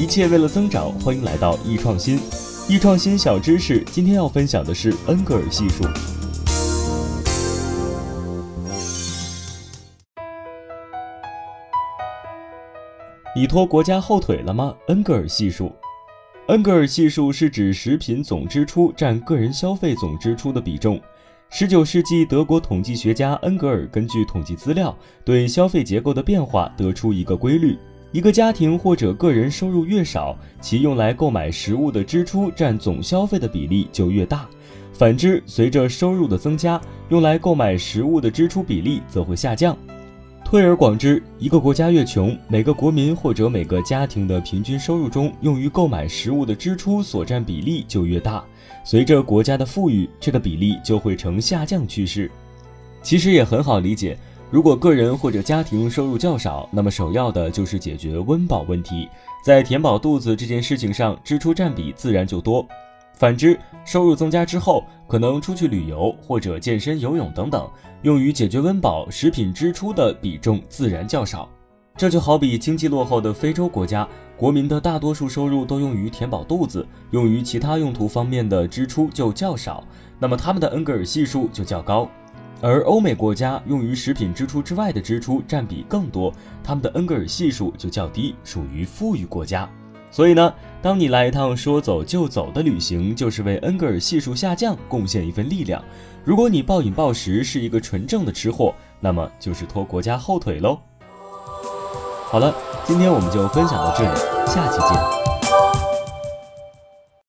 一切为了增长，欢迎来到易创新。易创新小知识，今天要分享的是恩格尔系数。你拖国家后腿了吗？恩格尔系数。恩格尔系数是指食品总支出占个人消费总支出的比重。十九世纪，德国统计学家恩格尔根据统计资料，对消费结构的变化得出一个规律：一个家庭或者个人收入越少，其用来购买食物的支出占总消费的比例就越大；反之，随着收入的增加，用来购买食物的支出比例则会下降。推而广之，一个国家越穷，每个国民或者每个家庭的平均收入中用于购买食物的支出所占比例就越大。随着国家的富裕，这个比例就会呈下降趋势。其实也很好理解，如果个人或者家庭收入较少，那么首要的就是解决温饱问题，在填饱肚子这件事情上，支出占比自然就多。反之，收入增加之后，可能出去旅游或者健身、游泳等等，用于解决温饱食品支出的比重自然较少。这就好比经济落后的非洲国家，国民的大多数收入都用于填饱肚子，用于其他用途方面的支出就较少，那么他们的恩格尔系数就较高。而欧美国家用于食品支出之外的支出占比更多，他们的恩格尔系数就较低，属于富裕国家。所以呢，当你来一趟说走就走的旅行，就是为恩格尔系数下降贡献一份力量。如果你暴饮暴食，是一个纯正的吃货，那么就是拖国家后腿喽。好了，今天我们就分享到这里，下期见。